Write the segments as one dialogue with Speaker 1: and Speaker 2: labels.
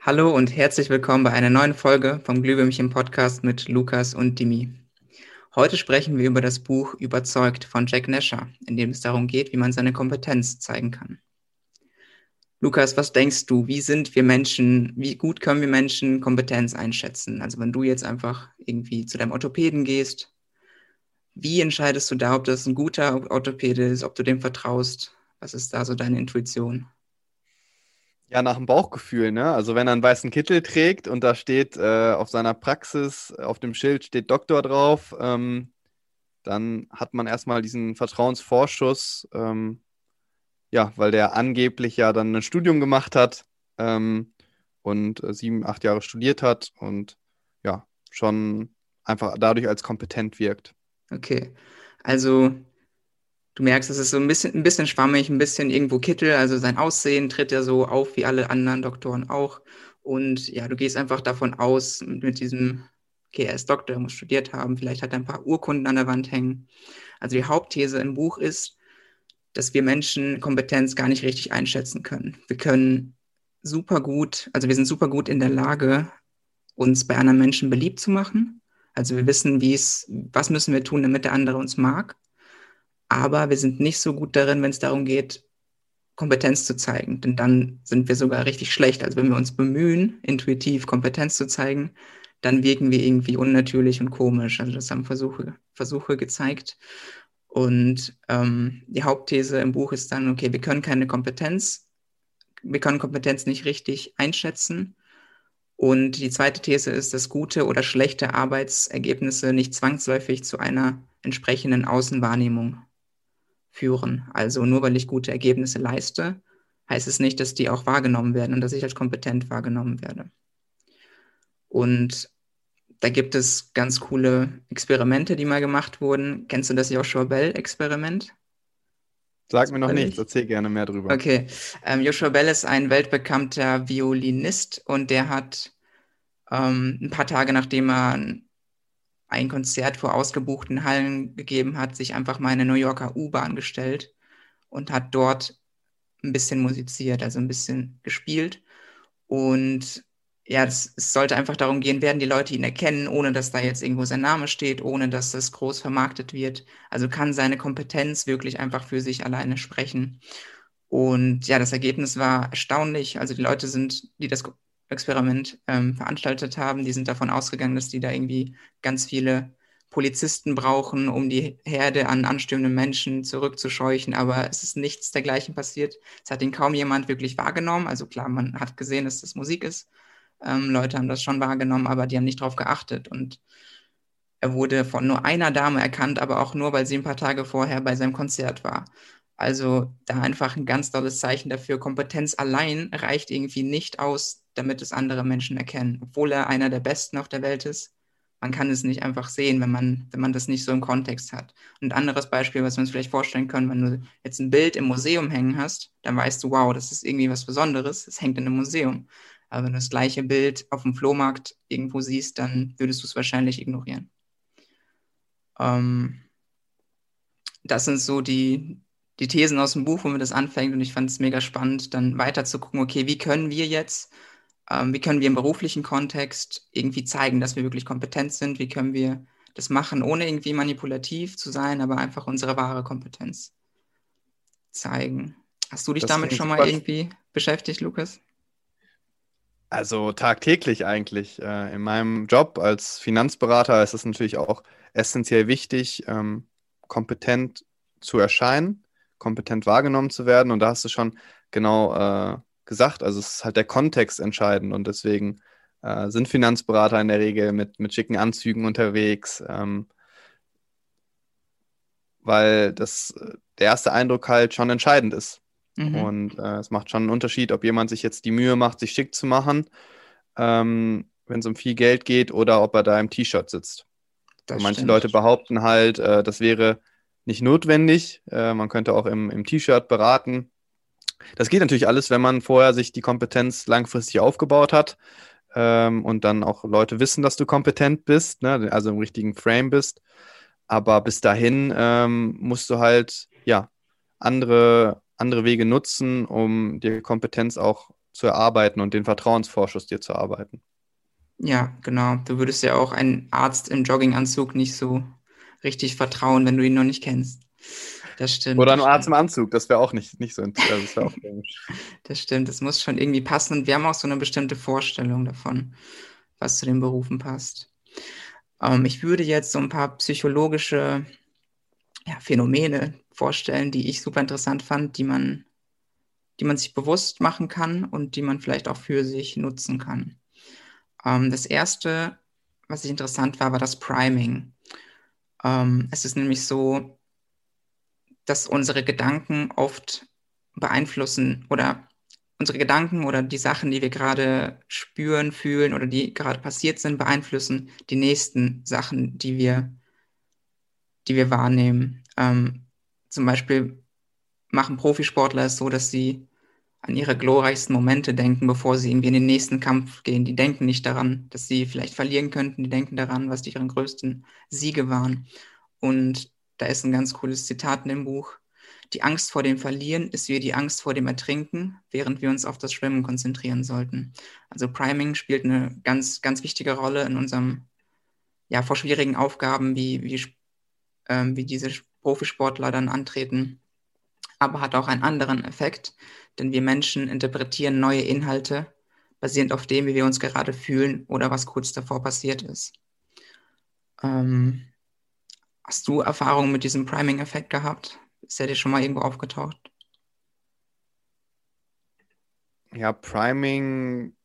Speaker 1: Hallo und herzlich willkommen bei einer neuen Folge vom Glühwürmchen Podcast mit Lukas und Dimi. Heute sprechen wir über das Buch Überzeugt von Jack Nasher, in dem es darum geht, wie man seine Kompetenz zeigen kann. Lukas, was denkst du, wie sind wir Menschen, wie gut können wir Menschen Kompetenz einschätzen? Also wenn du jetzt einfach irgendwie zu deinem Orthopäden gehst, wie entscheidest du da, ob das ein guter Orthopäde ist, ob du dem vertraust? Was ist da so deine Intuition?
Speaker 2: Ja, nach dem Bauchgefühl, ne? Also wenn er einen weißen Kittel trägt und da steht äh, auf seiner Praxis, auf dem Schild steht Doktor drauf, ähm, dann hat man erstmal diesen Vertrauensvorschuss, ähm, ja, weil der angeblich ja dann ein Studium gemacht hat ähm, und äh, sieben, acht Jahre studiert hat und ja, schon einfach dadurch als kompetent wirkt.
Speaker 1: Okay, also Du merkst, es ist so ein bisschen, ein bisschen schwammig, ein bisschen irgendwo Kittel. Also sein Aussehen tritt ja so auf wie alle anderen Doktoren auch. Und ja, du gehst einfach davon aus, mit diesem, okay, er ist Doktor, er muss studiert haben, vielleicht hat er ein paar Urkunden an der Wand hängen. Also die Hauptthese im Buch ist, dass wir Menschen Kompetenz gar nicht richtig einschätzen können. Wir können super gut, also wir sind super gut in der Lage, uns bei anderen Menschen beliebt zu machen. Also wir wissen, wie es, was müssen wir tun, damit der andere uns mag aber wir sind nicht so gut darin, wenn es darum geht, Kompetenz zu zeigen. Denn dann sind wir sogar richtig schlecht. Also wenn wir uns bemühen, intuitiv Kompetenz zu zeigen, dann wirken wir irgendwie unnatürlich und komisch. Also das haben Versuche, Versuche gezeigt. Und ähm, die Hauptthese im Buch ist dann, okay, wir können keine Kompetenz, wir können Kompetenz nicht richtig einschätzen. Und die zweite These ist, dass gute oder schlechte Arbeitsergebnisse nicht zwangsläufig zu einer entsprechenden Außenwahrnehmung führen. Also nur weil ich gute Ergebnisse leiste, heißt es nicht, dass die auch wahrgenommen werden und dass ich als kompetent wahrgenommen werde. Und da gibt es ganz coole Experimente, die mal gemacht wurden. Kennst du das Joshua Bell-Experiment?
Speaker 2: Sag mir noch nichts, erzähl gerne mehr drüber.
Speaker 1: Okay, ähm, Joshua Bell ist ein weltbekannter Violinist und der hat ähm, ein paar Tage nachdem er ein Konzert vor ausgebuchten Hallen gegeben hat, sich einfach mal in eine New Yorker U-Bahn gestellt und hat dort ein bisschen musiziert, also ein bisschen gespielt. Und ja, es, es sollte einfach darum gehen, werden die Leute ihn erkennen, ohne dass da jetzt irgendwo sein Name steht, ohne dass das groß vermarktet wird. Also kann seine Kompetenz wirklich einfach für sich alleine sprechen. Und ja, das Ergebnis war erstaunlich. Also die Leute sind, die das Experiment ähm, veranstaltet haben, die sind davon ausgegangen, dass die da irgendwie ganz viele Polizisten brauchen, um die Herde an anstürmenden Menschen zurückzuscheuchen, aber es ist nichts dergleichen passiert. Es hat ihn kaum jemand wirklich wahrgenommen. Also klar, man hat gesehen, dass das Musik ist. Ähm, Leute haben das schon wahrgenommen, aber die haben nicht darauf geachtet. Und er wurde von nur einer Dame erkannt, aber auch nur, weil sie ein paar Tage vorher bei seinem Konzert war. Also da einfach ein ganz tolles Zeichen dafür. Kompetenz allein reicht irgendwie nicht aus, damit es andere Menschen erkennen, obwohl er einer der Besten auf der Welt ist. Man kann es nicht einfach sehen, wenn man, wenn man das nicht so im Kontext hat. Und ein anderes Beispiel, was wir uns vielleicht vorstellen können, wenn du jetzt ein Bild im Museum hängen hast, dann weißt du, wow, das ist irgendwie was Besonderes, es hängt in einem Museum. Aber wenn du das gleiche Bild auf dem Flohmarkt irgendwo siehst, dann würdest du es wahrscheinlich ignorieren. Ähm, das sind so die, die Thesen aus dem Buch, womit das anfängt. Und ich fand es mega spannend, dann weiter zu gucken, okay, wie können wir jetzt ähm, wie können wir im beruflichen Kontext irgendwie zeigen, dass wir wirklich kompetent sind? Wie können wir das machen, ohne irgendwie manipulativ zu sein, aber einfach unsere wahre Kompetenz zeigen? Hast du dich das damit schon mal irgendwie beschäftigt, Lukas?
Speaker 2: Also tagtäglich eigentlich. Äh, in meinem Job als Finanzberater ist es natürlich auch essentiell wichtig, ähm, kompetent zu erscheinen, kompetent wahrgenommen zu werden. Und da hast du schon genau äh, gesagt. Also es ist halt der Kontext entscheidend und deswegen äh, sind Finanzberater in der Regel mit, mit schicken Anzügen unterwegs, ähm, weil das, der erste Eindruck halt schon entscheidend ist. Mhm. Und äh, es macht schon einen Unterschied, ob jemand sich jetzt die Mühe macht, sich schick zu machen, ähm, wenn es um viel Geld geht, oder ob er da im T-Shirt sitzt. manche stimmt. Leute behaupten halt, äh, das wäre nicht notwendig. Äh, man könnte auch im, im T-Shirt beraten. Das geht natürlich alles, wenn man vorher sich die Kompetenz langfristig aufgebaut hat ähm, und dann auch Leute wissen, dass du kompetent bist, ne? also im richtigen Frame bist. Aber bis dahin ähm, musst du halt ja andere, andere Wege nutzen, um dir Kompetenz auch zu erarbeiten und den Vertrauensvorschuss dir zu arbeiten.
Speaker 1: Ja, genau. Du würdest ja auch einen Arzt im Jogginganzug nicht so richtig vertrauen, wenn du ihn noch nicht kennst. Das stimmt.
Speaker 2: Oder
Speaker 1: ein
Speaker 2: Arzt im Anzug, das wäre auch nicht, nicht so also das, auch
Speaker 1: das stimmt, das muss schon irgendwie passen und wir haben auch so eine bestimmte Vorstellung davon, was zu den Berufen passt. Ähm, ich würde jetzt so ein paar psychologische ja, Phänomene vorstellen, die ich super interessant fand, die man, die man sich bewusst machen kann und die man vielleicht auch für sich nutzen kann. Ähm, das erste, was ich interessant war, war das Priming. Ähm, es ist nämlich so, dass unsere Gedanken oft beeinflussen oder unsere Gedanken oder die Sachen, die wir gerade spüren, fühlen oder die gerade passiert sind, beeinflussen die nächsten Sachen, die wir, die wir wahrnehmen. Ähm, zum Beispiel machen Profisportler es so, dass sie an ihre glorreichsten Momente denken, bevor sie irgendwie in den nächsten Kampf gehen. Die denken nicht daran, dass sie vielleicht verlieren könnten. Die denken daran, was die ihren größten Siege waren. Und da ist ein ganz cooles Zitat in dem Buch. Die Angst vor dem Verlieren ist wie die Angst vor dem Ertrinken, während wir uns auf das Schwimmen konzentrieren sollten. Also Priming spielt eine ganz, ganz wichtige Rolle in unserem, ja, vor schwierigen Aufgaben, wie, wie, ähm, wie diese Profisportler dann antreten, aber hat auch einen anderen Effekt, denn wir Menschen interpretieren neue Inhalte basierend auf dem, wie wir uns gerade fühlen oder was kurz davor passiert ist. Ähm, hast du Erfahrungen mit diesem Priming-Effekt gehabt? Ist der dir schon mal irgendwo aufgetaucht?
Speaker 2: Ja, Priming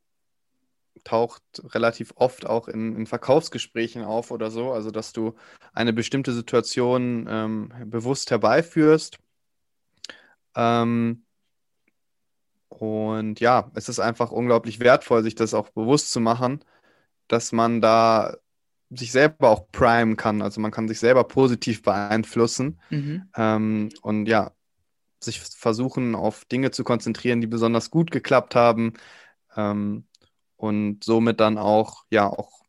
Speaker 2: taucht relativ oft auch in, in, Verkaufsgesprächen auf oder so. Also, dass du eine bestimmte Situation ähm, bewusst herbeiführst. Ähm, und ja, es ist einfach unglaublich wertvoll, sich das auch bewusst zu machen, dass man da sich selber auch prime kann. Also man kann sich selber positiv beeinflussen mhm. ähm, und ja, sich versuchen, auf Dinge zu konzentrieren, die besonders gut geklappt haben ähm, und somit dann auch, ja, auch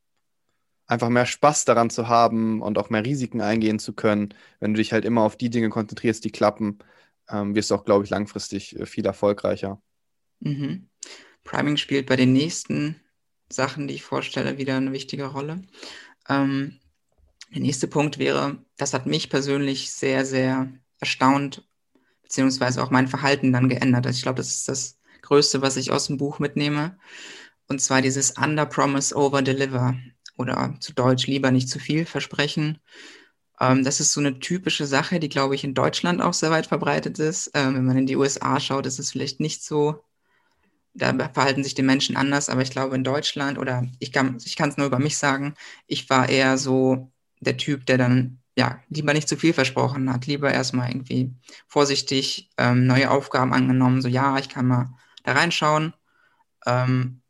Speaker 2: einfach mehr Spaß daran zu haben und auch mehr Risiken eingehen zu können. Wenn du dich halt immer auf die Dinge konzentrierst, die klappen, ähm, wirst du auch, glaube ich, langfristig äh, viel erfolgreicher.
Speaker 1: Mhm. Priming spielt bei den nächsten Sachen, die ich vorstelle, wieder eine wichtige Rolle. Ähm, der nächste Punkt wäre, das hat mich persönlich sehr, sehr erstaunt, beziehungsweise auch mein Verhalten dann geändert. Also ich glaube, das ist das Größte, was ich aus dem Buch mitnehme. Und zwar dieses Under Promise, Over Deliver oder zu Deutsch lieber nicht zu viel versprechen. Ähm, das ist so eine typische Sache, die, glaube ich, in Deutschland auch sehr weit verbreitet ist. Ähm, wenn man in die USA schaut, ist es vielleicht nicht so da verhalten sich die Menschen anders, aber ich glaube in Deutschland oder ich kann ich es nur über mich sagen, ich war eher so der Typ, der dann ja lieber nicht zu viel versprochen hat, lieber erstmal irgendwie vorsichtig ähm, neue Aufgaben angenommen, so ja, ich kann mal da reinschauen. Ähm,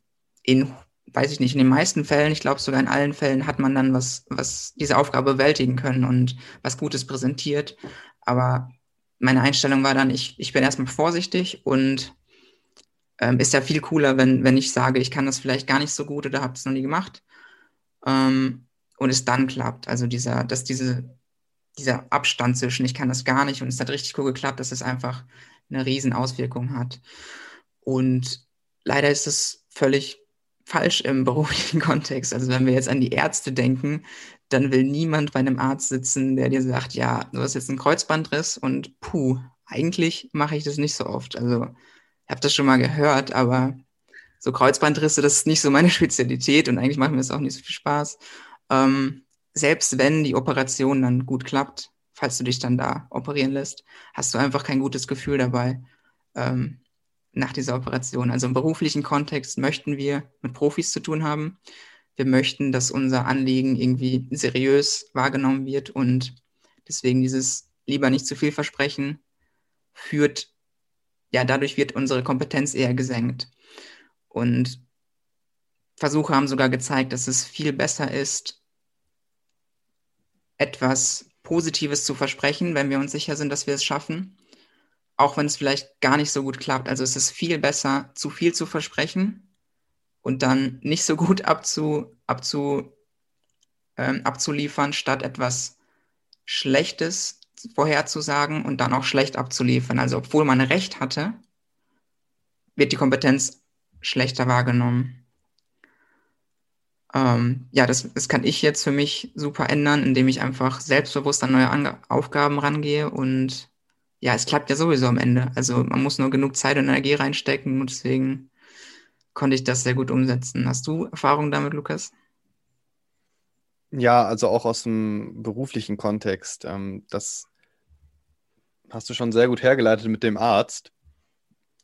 Speaker 1: in, weiß ich nicht, in den meisten Fällen, ich glaube sogar in allen Fällen hat man dann was, was diese Aufgabe bewältigen können und was Gutes präsentiert. Aber meine Einstellung war dann, ich, ich bin erstmal vorsichtig und ähm, ist ja viel cooler, wenn, wenn ich sage, ich kann das vielleicht gar nicht so gut oder habe es noch nie gemacht ähm, und es dann klappt. Also dieser, dass diese, dieser Abstand zwischen ich kann das gar nicht und es hat richtig cool geklappt, dass es einfach eine riesen Auswirkung hat. Und leider ist es völlig falsch im beruflichen Kontext. Also wenn wir jetzt an die Ärzte denken, dann will niemand bei einem Arzt sitzen, der dir sagt, ja, du hast jetzt einen Kreuzbandriss und puh, eigentlich mache ich das nicht so oft. Also habe das schon mal gehört, aber so Kreuzbandrisse, das ist nicht so meine Spezialität und eigentlich macht mir das auch nicht so viel Spaß. Ähm, selbst wenn die Operation dann gut klappt, falls du dich dann da operieren lässt, hast du einfach kein gutes Gefühl dabei ähm, nach dieser Operation. Also im beruflichen Kontext möchten wir mit Profis zu tun haben. Wir möchten, dass unser Anliegen irgendwie seriös wahrgenommen wird und deswegen dieses lieber nicht zu viel versprechen führt ja, dadurch wird unsere Kompetenz eher gesenkt. Und Versuche haben sogar gezeigt, dass es viel besser ist, etwas Positives zu versprechen, wenn wir uns sicher sind, dass wir es schaffen, auch wenn es vielleicht gar nicht so gut klappt. Also es ist viel besser, zu viel zu versprechen und dann nicht so gut abzu, abzu, ähm, abzuliefern, statt etwas Schlechtes vorherzusagen und dann auch schlecht abzuliefern. Also obwohl man recht hatte, wird die Kompetenz schlechter wahrgenommen. Ähm, ja, das, das kann ich jetzt für mich super ändern, indem ich einfach selbstbewusst an neue Ange Aufgaben rangehe und ja, es klappt ja sowieso am Ende. Also man muss nur genug Zeit und Energie reinstecken und deswegen konnte ich das sehr gut umsetzen. Hast du Erfahrung damit, Lukas?
Speaker 2: Ja, also auch aus dem beruflichen Kontext. Ähm, das hast du schon sehr gut hergeleitet mit dem Arzt.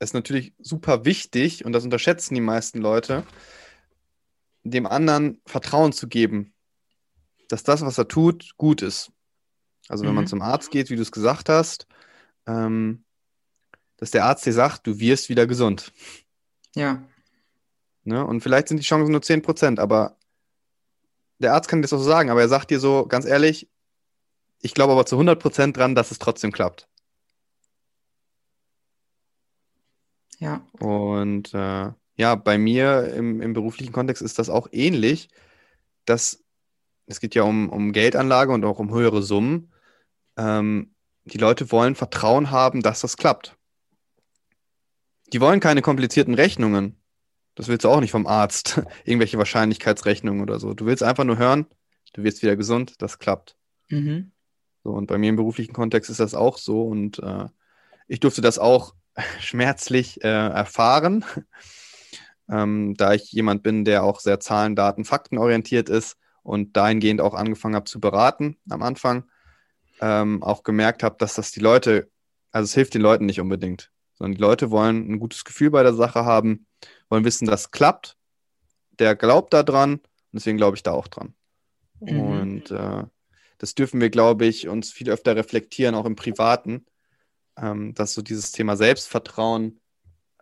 Speaker 2: Es ist natürlich super wichtig, und das unterschätzen die meisten Leute, dem anderen Vertrauen zu geben, dass das, was er tut, gut ist. Also wenn mhm. man zum Arzt geht, wie du es gesagt hast, ähm, dass der Arzt dir sagt, du wirst wieder gesund.
Speaker 1: Ja.
Speaker 2: Ne? Und vielleicht sind die Chancen nur 10%, aber der Arzt kann dir das auch so sagen, aber er sagt dir so, ganz ehrlich, ich glaube aber zu 100% dran, dass es trotzdem klappt.
Speaker 1: Ja.
Speaker 2: Und äh, ja, bei mir im, im beruflichen Kontext ist das auch ähnlich, dass es geht ja um, um Geldanlage und auch um höhere Summen. Ähm, die Leute wollen Vertrauen haben, dass das klappt. Die wollen keine komplizierten Rechnungen. Das willst du auch nicht vom Arzt. Irgendwelche Wahrscheinlichkeitsrechnungen oder so. Du willst einfach nur hören, du wirst wieder gesund, das klappt. Mhm. So, und bei mir im beruflichen Kontext ist das auch so. Und äh, ich durfte das auch schmerzlich äh, erfahren, ähm, da ich jemand bin, der auch sehr Zahlen, Daten, Fakten orientiert ist und dahingehend auch angefangen habe zu beraten am Anfang, ähm, auch gemerkt habe, dass das die Leute, also es hilft den Leuten nicht unbedingt, sondern die Leute wollen ein gutes Gefühl bei der Sache haben, wollen wissen, dass klappt, der glaubt daran und deswegen glaube ich da auch dran. Mhm. Und äh, das dürfen wir, glaube ich, uns viel öfter reflektieren, auch im Privaten, ähm, dass so dieses Thema Selbstvertrauen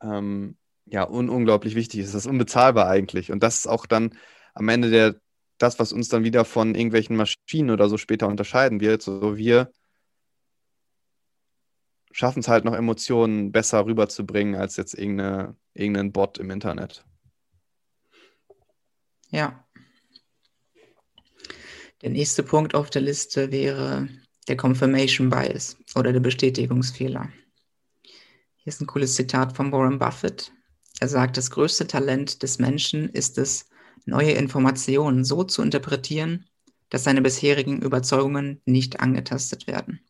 Speaker 2: ähm, ja un unglaublich wichtig ist. Das ist unbezahlbar eigentlich. Und das ist auch dann am Ende der, das, was uns dann wieder von irgendwelchen Maschinen oder so später unterscheiden wird. So wir schaffen es halt noch Emotionen besser rüberzubringen als jetzt irgendeine, irgendein Bot im Internet.
Speaker 1: Ja. Der nächste Punkt auf der Liste wäre der Confirmation Bias oder der Bestätigungsfehler. Hier ist ein cooles Zitat von Warren Buffett. Er sagt, das größte Talent des Menschen ist es, neue Informationen so zu interpretieren, dass seine bisherigen Überzeugungen nicht angetastet werden.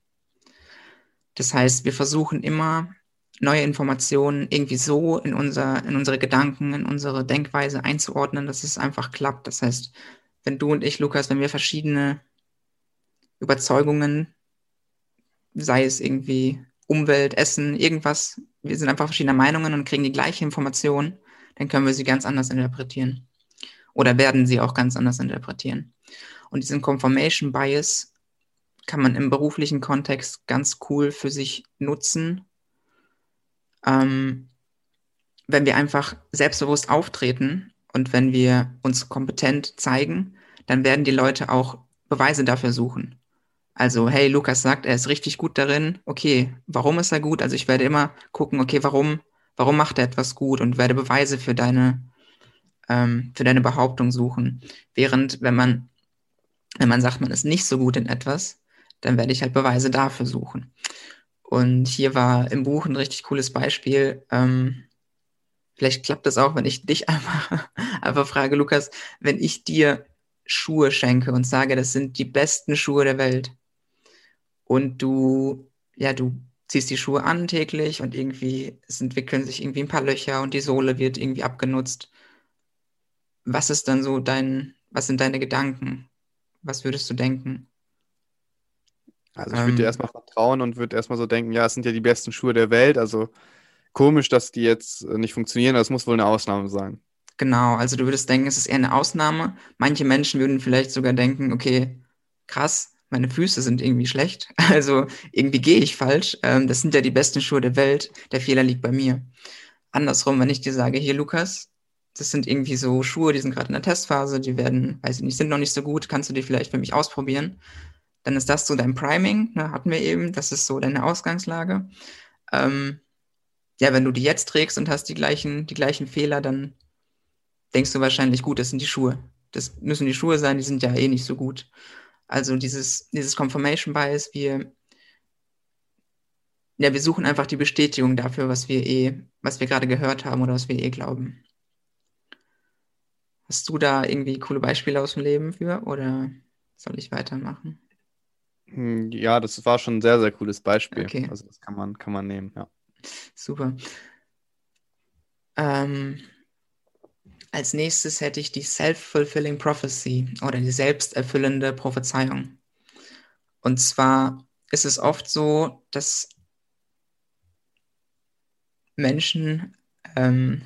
Speaker 1: Das heißt, wir versuchen immer, neue Informationen irgendwie so in, unser, in unsere Gedanken, in unsere Denkweise einzuordnen, dass es einfach klappt. Das heißt, wenn du und ich, Lukas, wenn wir verschiedene Überzeugungen, sei es irgendwie Umwelt, Essen, irgendwas, wir sind einfach verschiedener Meinungen und kriegen die gleiche Information, dann können wir sie ganz anders interpretieren. Oder werden sie auch ganz anders interpretieren. Und diesen Confirmation Bias kann man im beruflichen Kontext ganz cool für sich nutzen, ähm, wenn wir einfach selbstbewusst auftreten und wenn wir uns kompetent zeigen, dann werden die Leute auch Beweise dafür suchen. Also, hey, Lukas sagt, er ist richtig gut darin. Okay, warum ist er gut? Also ich werde immer gucken, okay, warum, warum macht er etwas gut und werde Beweise für deine, ähm, für deine Behauptung suchen. Während, wenn man, wenn man sagt, man ist nicht so gut in etwas, dann werde ich halt Beweise dafür suchen. Und hier war im Buch ein richtig cooles Beispiel. Ähm, vielleicht klappt das auch, wenn ich dich einfach, einfach frage, Lukas, wenn ich dir Schuhe schenke und sage, das sind die besten Schuhe der Welt, und du, ja, du ziehst die Schuhe an täglich und irgendwie, es entwickeln sich irgendwie ein paar Löcher und die Sohle wird irgendwie abgenutzt. Was ist dann so dein, was sind deine Gedanken? Was würdest du denken?
Speaker 2: Also ich würde dir ähm. erstmal vertrauen und würde erstmal so denken, ja, es sind ja die besten Schuhe der Welt, also komisch, dass die jetzt äh, nicht funktionieren, das muss wohl eine Ausnahme sein.
Speaker 1: Genau, also du würdest denken, es ist eher eine Ausnahme. Manche Menschen würden vielleicht sogar denken, okay, krass, meine Füße sind irgendwie schlecht, also irgendwie gehe ich falsch. Ähm, das sind ja die besten Schuhe der Welt, der Fehler liegt bei mir. Andersrum, wenn ich dir sage, hier Lukas, das sind irgendwie so Schuhe, die sind gerade in der Testphase, die werden, weiß ich nicht, sind noch nicht so gut, kannst du die vielleicht für mich ausprobieren? Dann ist das so dein Priming, ne, hatten wir eben, das ist so deine Ausgangslage. Ähm, ja, wenn du die jetzt trägst und hast die gleichen, die gleichen Fehler, dann denkst du wahrscheinlich, gut, das sind die Schuhe. Das müssen die Schuhe sein, die sind ja eh nicht so gut. Also dieses, dieses Confirmation Bias, wir, ja, wir suchen einfach die Bestätigung dafür, was wir eh, was wir gerade gehört haben oder was wir eh glauben. Hast du da irgendwie coole Beispiele aus dem Leben für oder soll ich weitermachen?
Speaker 2: Hm, ja, das war schon ein sehr, sehr cooles Beispiel. Okay. Also das kann man, kann man nehmen, ja.
Speaker 1: Super. Ähm, als nächstes hätte ich die Self-Fulfilling Prophecy oder die selbsterfüllende Prophezeiung. Und zwar ist es oft so, dass Menschen, ähm,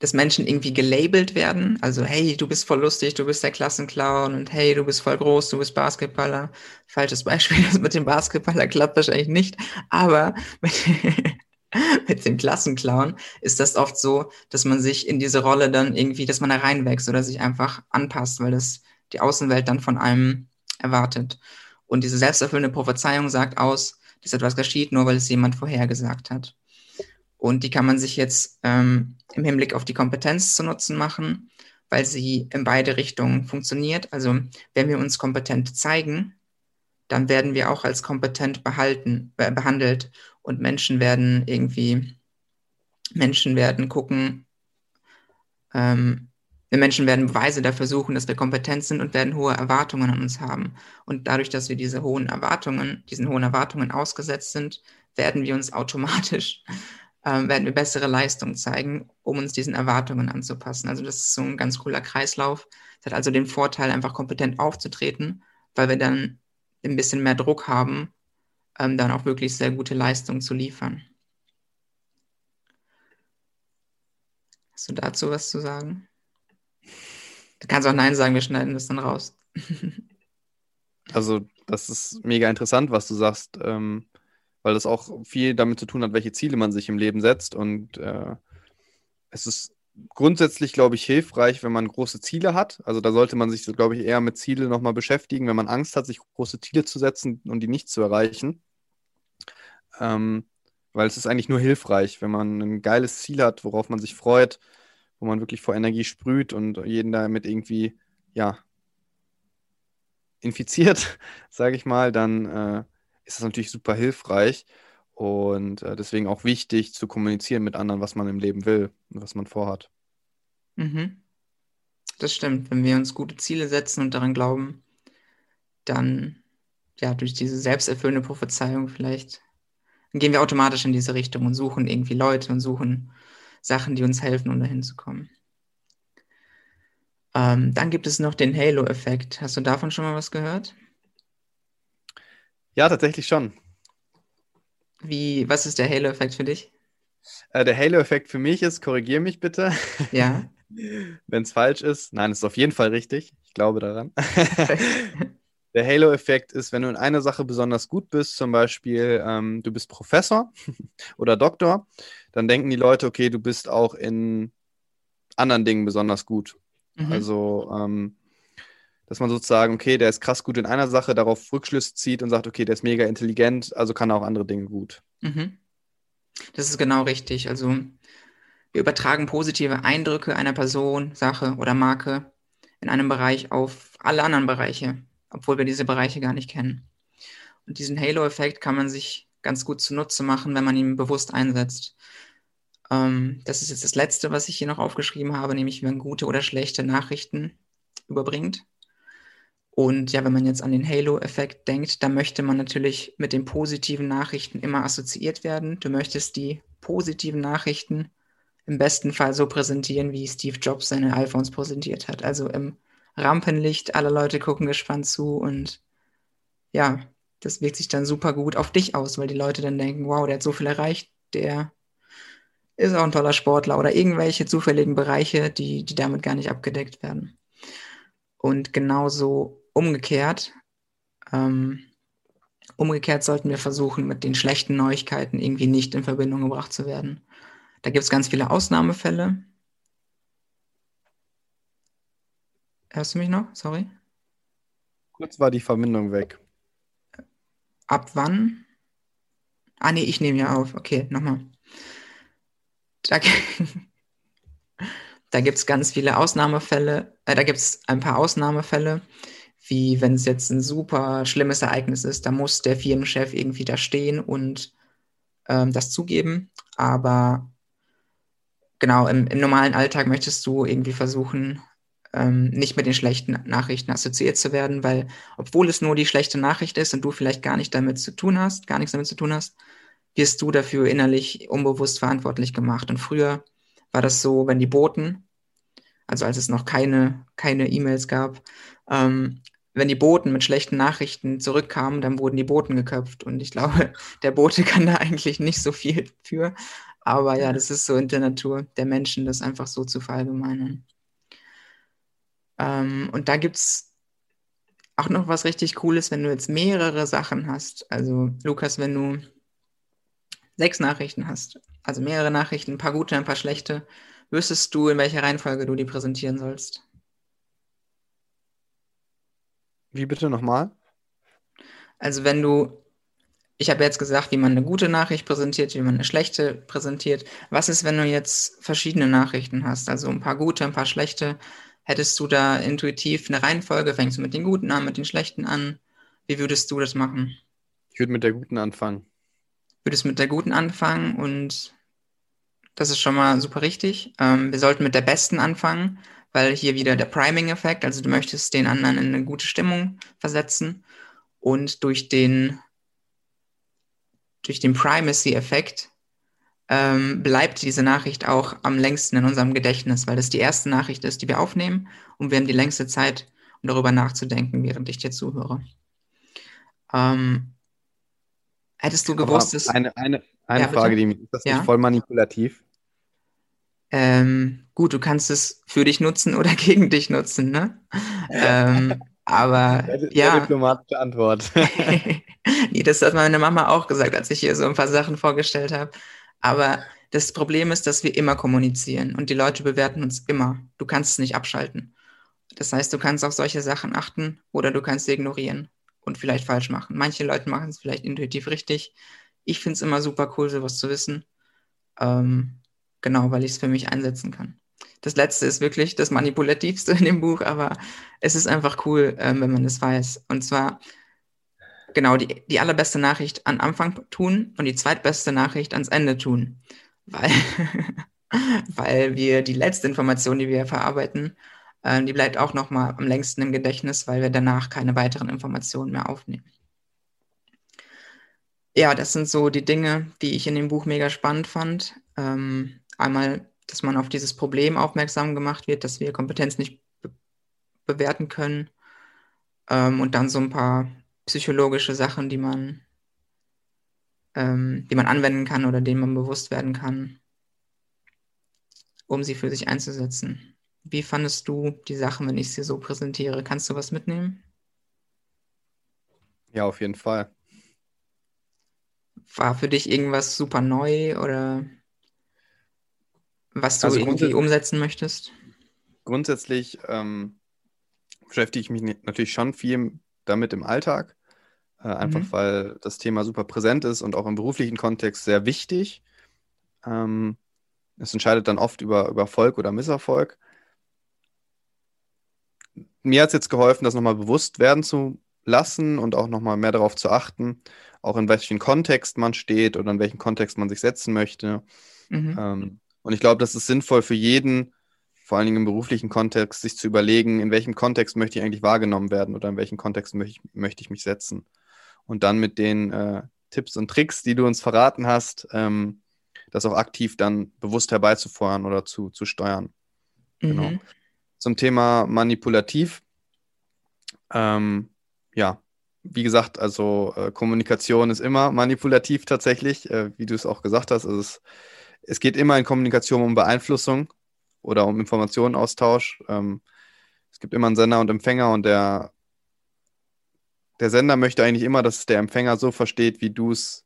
Speaker 1: dass Menschen irgendwie gelabelt werden. Also, hey, du bist voll lustig, du bist der Klassenclown und hey, du bist voll groß, du bist Basketballer. Falsches Beispiel, das mit dem Basketballer klappt wahrscheinlich nicht. Aber mit dem Klassenclown ist das oft so, dass man sich in diese Rolle dann irgendwie, dass man da reinwächst oder sich einfach anpasst, weil das die Außenwelt dann von einem erwartet. Und diese selbsterfüllende Prophezeiung sagt aus, dass etwas geschieht, nur weil es jemand vorhergesagt hat. Und die kann man sich jetzt ähm, im Hinblick auf die Kompetenz zu Nutzen machen, weil sie in beide Richtungen funktioniert. Also wenn wir uns kompetent zeigen, dann werden wir auch als kompetent behalten, äh, behandelt und Menschen werden irgendwie, Menschen werden gucken, ähm, Menschen werden Beweise dafür suchen, dass wir kompetent sind und werden hohe Erwartungen an uns haben. Und dadurch, dass wir diese hohen Erwartungen, diesen hohen Erwartungen ausgesetzt sind, werden wir uns automatisch, äh, werden wir bessere Leistungen zeigen, um uns diesen Erwartungen anzupassen. Also das ist so ein ganz cooler Kreislauf. Es hat also den Vorteil, einfach kompetent aufzutreten, weil wir dann ein bisschen mehr Druck haben ähm, dann auch wirklich sehr gute Leistung zu liefern. Hast du dazu was zu sagen? Du kannst auch Nein sagen, wir schneiden das dann raus.
Speaker 2: also, das ist mega interessant, was du sagst, ähm, weil das auch viel damit zu tun hat, welche Ziele man sich im Leben setzt. Und äh, es ist grundsätzlich, glaube ich, hilfreich, wenn man große Ziele hat. Also da sollte man sich, glaube ich, eher mit Zielen nochmal beschäftigen, wenn man Angst hat, sich große Ziele zu setzen und die nicht zu erreichen. Ähm, weil es ist eigentlich nur hilfreich, wenn man ein geiles Ziel hat, worauf man sich freut, wo man wirklich vor Energie sprüht und jeden damit irgendwie, ja, infiziert, sage ich mal, dann äh, ist das natürlich super hilfreich und äh, deswegen auch wichtig zu kommunizieren mit anderen, was man im Leben will und was man vorhat.
Speaker 1: Mhm. Das stimmt. Wenn wir uns gute Ziele setzen und daran glauben, dann ja durch diese selbsterfüllende Prophezeiung vielleicht gehen wir automatisch in diese Richtung und suchen irgendwie Leute und suchen Sachen, die uns helfen, um dahin zu kommen. Ähm, dann gibt es noch den Halo-Effekt. Hast du davon schon mal was gehört?
Speaker 2: Ja, tatsächlich schon.
Speaker 1: Wie, was ist der Halo-Effekt für dich?
Speaker 2: Äh, der Halo-Effekt für mich ist, korrigier mich bitte.
Speaker 1: Ja.
Speaker 2: Wenn es falsch ist. Nein, es ist auf jeden Fall richtig. Ich glaube daran. Der Halo-Effekt ist, wenn du in einer Sache besonders gut bist, zum Beispiel ähm, du bist Professor oder Doktor, dann denken die Leute, okay, du bist auch in anderen Dingen besonders gut. Mhm. Also, ähm, dass man sozusagen, okay, der ist krass gut in einer Sache, darauf Rückschlüsse zieht und sagt, okay, der ist mega intelligent, also kann er auch andere Dinge gut.
Speaker 1: Mhm. Das ist genau richtig. Also wir übertragen positive Eindrücke einer Person, Sache oder Marke in einem Bereich auf alle anderen Bereiche obwohl wir diese Bereiche gar nicht kennen. Und diesen Halo-Effekt kann man sich ganz gut zunutze machen, wenn man ihn bewusst einsetzt. Ähm, das ist jetzt das Letzte, was ich hier noch aufgeschrieben habe, nämlich wie man gute oder schlechte Nachrichten überbringt. Und ja, wenn man jetzt an den Halo-Effekt denkt, dann möchte man natürlich mit den positiven Nachrichten immer assoziiert werden. Du möchtest die positiven Nachrichten im besten Fall so präsentieren, wie Steve Jobs seine iPhones präsentiert hat. Also im Rampenlicht, alle Leute gucken gespannt zu und ja, das wirkt sich dann super gut auf dich aus, weil die Leute dann denken, wow, der hat so viel erreicht, der ist auch ein toller Sportler oder irgendwelche zufälligen Bereiche, die, die damit gar nicht abgedeckt werden. Und genauso umgekehrt, ähm, umgekehrt sollten wir versuchen, mit den schlechten Neuigkeiten irgendwie nicht in Verbindung gebracht zu werden. Da gibt es ganz viele Ausnahmefälle, Hörst du mich noch? Sorry.
Speaker 2: Kurz war die Verbindung weg.
Speaker 1: Ab wann? Ah, nee, ich nehme ja auf. Okay, nochmal. Da, da gibt es ganz viele Ausnahmefälle. Äh, da gibt es ein paar Ausnahmefälle, wie wenn es jetzt ein super schlimmes Ereignis ist, da muss der Firmenchef irgendwie da stehen und ähm, das zugeben. Aber genau, im, im normalen Alltag möchtest du irgendwie versuchen, ähm, nicht mit den schlechten Nachrichten assoziiert zu werden, weil obwohl es nur die schlechte Nachricht ist und du vielleicht gar nicht damit zu tun hast, gar nichts damit zu tun hast, wirst du dafür innerlich unbewusst verantwortlich gemacht. Und früher war das so, wenn die Boten, also als es noch keine keine E-Mails gab, ähm, wenn die Boten mit schlechten Nachrichten zurückkamen, dann wurden die Boten geköpft. Und ich glaube, der Bote kann da eigentlich nicht so viel für. Aber ja, das ist so in der Natur der Menschen, das einfach so zu verallgemeinern. Ähm, und da gibt es auch noch was richtig Cooles, wenn du jetzt mehrere Sachen hast. Also, Lukas, wenn du sechs Nachrichten hast, also mehrere Nachrichten, ein paar gute, ein paar schlechte, wüsstest du, in welcher Reihenfolge du die präsentieren sollst?
Speaker 2: Wie bitte nochmal?
Speaker 1: Also wenn du, ich habe jetzt gesagt, wie man eine gute Nachricht präsentiert, wie man eine schlechte präsentiert. Was ist, wenn du jetzt verschiedene Nachrichten hast, also ein paar gute, ein paar schlechte? Hättest du da intuitiv eine Reihenfolge? Fängst du mit den guten an, mit den schlechten an? Wie würdest du das machen?
Speaker 2: Ich würde mit der guten anfangen.
Speaker 1: Würdest mit der guten anfangen und das ist schon mal super richtig. Ähm, wir sollten mit der besten anfangen, weil hier wieder der Priming-Effekt, also du möchtest den anderen in eine gute Stimmung versetzen und durch den, durch den Primacy-Effekt ähm, bleibt diese Nachricht auch am längsten in unserem Gedächtnis, weil das die erste Nachricht ist, die wir aufnehmen und wir haben die längste Zeit, um darüber nachzudenken, während ich dir zuhöre. Ähm, hättest du gewusst, dass...
Speaker 2: Eine, eine, eine ja, Frage, die ist das nicht voll manipulativ?
Speaker 1: Ähm, gut, du kannst es für dich nutzen oder gegen dich nutzen, ne? ähm, aber sehr, ja.
Speaker 2: Sehr diplomatische Antwort.
Speaker 1: nee, das hat meine Mama auch gesagt, als ich hier so ein paar Sachen vorgestellt habe. Aber das Problem ist, dass wir immer kommunizieren und die Leute bewerten uns immer. Du kannst es nicht abschalten. Das heißt, du kannst auf solche Sachen achten oder du kannst sie ignorieren und vielleicht falsch machen. Manche Leute machen es vielleicht intuitiv richtig. Ich finde es immer super cool, sowas zu wissen. Ähm, Genau, weil ich es für mich einsetzen kann. Das letzte ist wirklich das manipulativste in dem Buch, aber es ist einfach cool, ähm, wenn man es weiß. Und zwar, genau, die, die allerbeste Nachricht an Anfang tun und die zweitbeste Nachricht ans Ende tun. Weil, weil wir die letzte Information, die wir verarbeiten, äh, die bleibt auch noch mal am längsten im Gedächtnis, weil wir danach keine weiteren Informationen mehr aufnehmen. Ja, das sind so die Dinge, die ich in dem Buch mega spannend fand. Ähm, einmal, dass man auf dieses Problem aufmerksam gemacht wird, dass wir Kompetenz nicht be bewerten können. Ähm, und dann so ein paar psychologische Sachen, die man, ähm, die man anwenden kann oder denen man bewusst werden kann, um sie für sich einzusetzen. Wie fandest du die Sachen, wenn ich sie so präsentiere? Kannst du was mitnehmen?
Speaker 2: Ja, auf jeden Fall.
Speaker 1: War für dich irgendwas super neu oder was du also irgendwie umsetzen möchtest?
Speaker 2: Grundsätzlich ähm, beschäftige ich mich natürlich schon viel damit im Alltag, äh, einfach mhm. weil das Thema super präsent ist und auch im beruflichen Kontext sehr wichtig. Ähm, es entscheidet dann oft über, über Erfolg oder Misserfolg. Mir hat es jetzt geholfen, das nochmal bewusst werden zu lassen und auch nochmal mehr darauf zu achten, auch in welchem Kontext man steht oder in welchem Kontext man sich setzen möchte. Mhm. Ähm, und ich glaube, das ist sinnvoll für jeden, vor allen Dingen im beruflichen Kontext, sich zu überlegen, in welchem Kontext möchte ich eigentlich wahrgenommen werden oder in welchem Kontext möchte ich, möchte ich mich setzen. Und dann mit den äh, Tipps und Tricks, die du uns verraten hast, ähm, das auch aktiv dann bewusst herbeizufeuern oder zu, zu steuern. Genau. Mhm. Genau. Zum Thema manipulativ. Ähm, ja, wie gesagt, also äh, Kommunikation ist immer manipulativ tatsächlich, äh, wie du es auch gesagt hast. Also es es geht immer in Kommunikation um Beeinflussung oder um Informationenaustausch. Ähm, es gibt immer einen Sender und Empfänger und der, der Sender möchte eigentlich immer, dass der Empfänger so versteht, wie du es,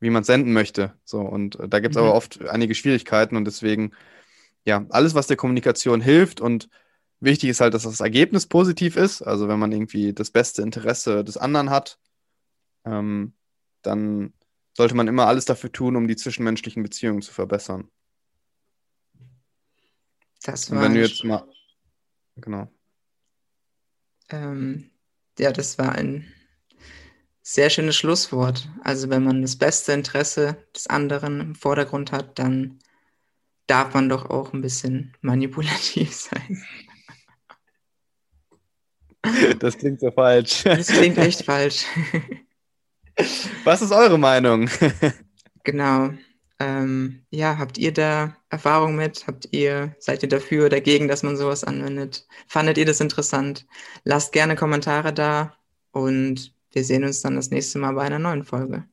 Speaker 2: wie man es senden möchte. So, und äh, da gibt es mhm. aber oft einige Schwierigkeiten und deswegen, ja, alles, was der Kommunikation hilft und wichtig ist halt, dass das Ergebnis positiv ist. Also wenn man irgendwie das beste Interesse des anderen hat, ähm, dann sollte man immer alles dafür tun, um die zwischenmenschlichen Beziehungen zu verbessern.
Speaker 1: Das war. Und wenn du jetzt mal.
Speaker 2: Genau.
Speaker 1: Ähm, ja, das war ein sehr schönes Schlusswort. Also, wenn man das beste Interesse des anderen im Vordergrund hat, dann darf man doch auch ein bisschen manipulativ sein.
Speaker 2: Das klingt so falsch.
Speaker 1: Das klingt echt falsch.
Speaker 2: Was ist eure Meinung?
Speaker 1: Genau. Ähm, ja, habt ihr da Erfahrung mit? Habt ihr, seid ihr dafür oder dagegen, dass man sowas anwendet? Fandet ihr das interessant? Lasst gerne Kommentare da und wir sehen uns dann das nächste Mal bei einer neuen Folge.